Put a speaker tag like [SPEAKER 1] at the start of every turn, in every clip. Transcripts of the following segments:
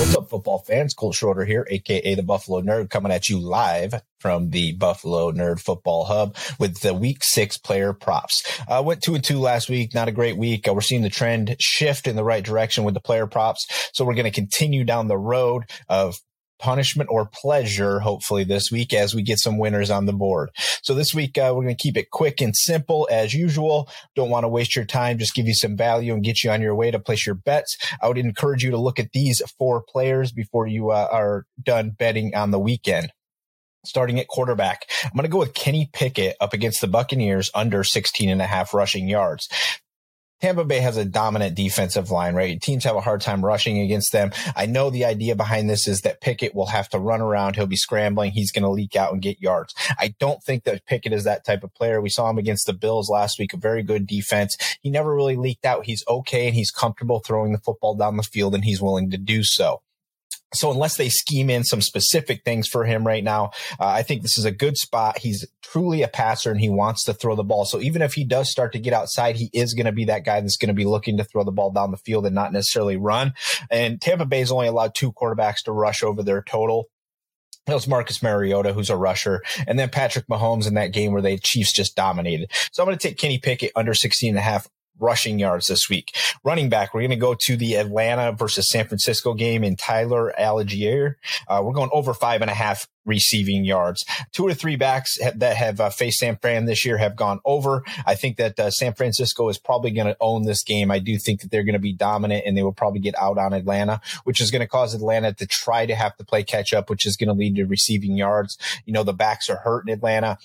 [SPEAKER 1] What's up, football fans? Colt Schroeder here, aka the Buffalo Nerd, coming at you live from the Buffalo Nerd Football Hub with the Week Six player props. Uh, went two and two last week, not a great week. Uh, we're seeing the trend shift in the right direction with the player props, so we're going to continue down the road of punishment or pleasure, hopefully this week as we get some winners on the board. So this week, uh, we're going to keep it quick and simple as usual. Don't want to waste your time. Just give you some value and get you on your way to place your bets. I would encourage you to look at these four players before you uh, are done betting on the weekend starting at quarterback. I'm going to go with Kenny Pickett up against the Buccaneers under 16 and a half rushing yards. Tampa Bay has a dominant defensive line, right? Teams have a hard time rushing against them. I know the idea behind this is that Pickett will have to run around. He'll be scrambling. He's going to leak out and get yards. I don't think that Pickett is that type of player. We saw him against the Bills last week, a very good defense. He never really leaked out. He's okay and he's comfortable throwing the football down the field and he's willing to do so. So unless they scheme in some specific things for him right now, uh, I think this is a good spot. He's truly a passer and he wants to throw the ball. So even if he does start to get outside, he is going to be that guy that's going to be looking to throw the ball down the field and not necessarily run. And Tampa Bay's only allowed two quarterbacks to rush over their total. It was Marcus Mariota, who's a rusher, and then Patrick Mahomes in that game where the Chiefs just dominated. So I'm going to take Kenny Pickett under 16 and a half rushing yards this week. Running back, we're going to go to the Atlanta versus San Francisco game in Tyler Allgeier. Uh, we're going over five and a half receiving yards. Two or three backs that have uh, faced San Fran this year have gone over. I think that uh, San Francisco is probably going to own this game. I do think that they're going to be dominant and they will probably get out on Atlanta, which is going to cause Atlanta to try to have to play catch up, which is going to lead to receiving yards. You know, the backs are hurt in Atlanta.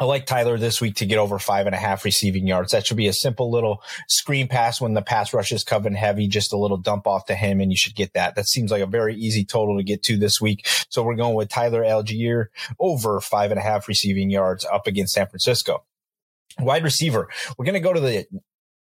[SPEAKER 1] I like Tyler this week to get over five and a half receiving yards. That should be a simple little screen pass when the pass rush is coming heavy, just a little dump off to him, and you should get that. That seems like a very easy total to get to this week. So we're going with Tyler Allgeier over five and a half receiving yards up against San Francisco. Wide receiver. We're going to go to the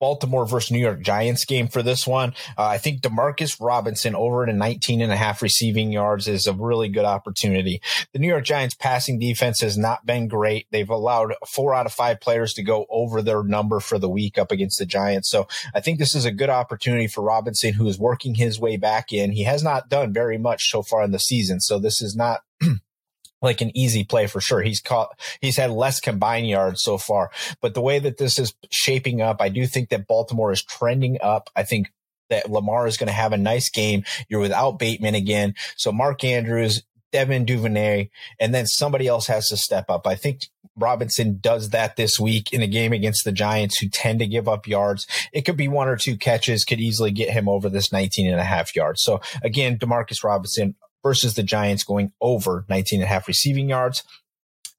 [SPEAKER 1] Baltimore versus New York Giants game for this one. Uh, I think Demarcus Robinson over at 19 and a half receiving yards is a really good opportunity. The New York Giants passing defense has not been great. They've allowed four out of five players to go over their number for the week up against the Giants. So I think this is a good opportunity for Robinson, who is working his way back in. He has not done very much so far in the season. So this is not like an easy play for sure. He's caught, he's had less combined yards so far, but the way that this is shaping up, I do think that Baltimore is trending up. I think that Lamar is going to have a nice game. You're without Bateman again. So Mark Andrews, Devin Duvernay, and then somebody else has to step up. I think Robinson does that this week in a game against the Giants who tend to give up yards. It could be one or two catches could easily get him over this 19 and a half yards. So again, Demarcus Robinson versus the Giants going over 19 and a half receiving yards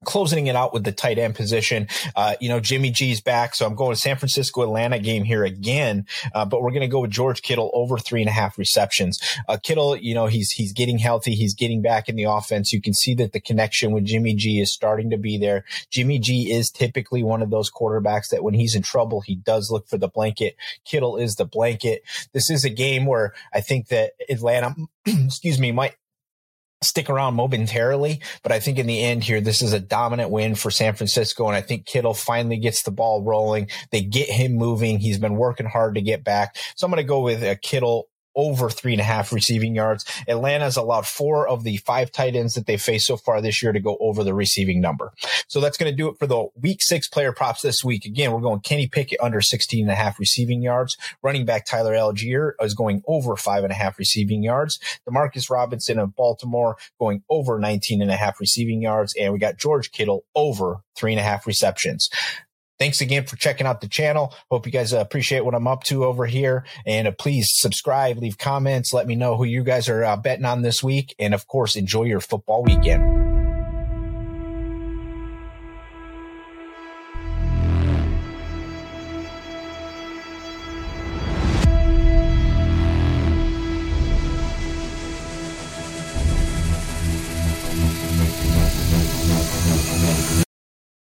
[SPEAKER 1] closing it out with the tight end position. Uh, you know, Jimmy G's back. So I'm going to San Francisco Atlanta game here again. Uh, but we're going to go with George Kittle over three and a half receptions. Uh, Kittle, you know, he's, he's getting healthy. He's getting back in the offense. You can see that the connection with Jimmy G is starting to be there. Jimmy G is typically one of those quarterbacks that when he's in trouble, he does look for the blanket. Kittle is the blanket. This is a game where I think that Atlanta, excuse me, might stick around momentarily, but I think in the end here, this is a dominant win for San Francisco. And I think Kittle finally gets the ball rolling. They get him moving. He's been working hard to get back. So I'm going to go with a Kittle over three and a half receiving yards. Atlanta's allowed four of the five tight ends that they faced so far this year to go over the receiving number. So that's going to do it for the week six player props this week. Again, we're going Kenny Pickett under 16 and a half receiving yards. Running back Tyler Allgeier is going over five and a half receiving yards. Demarcus Robinson of Baltimore going over 19 and a half receiving yards. And we got George Kittle over three and a half receptions. Thanks again for checking out the channel. Hope you guys uh, appreciate what I'm up to over here. And uh, please subscribe, leave comments, let me know who you guys are uh, betting on this week. And of course, enjoy your football weekend.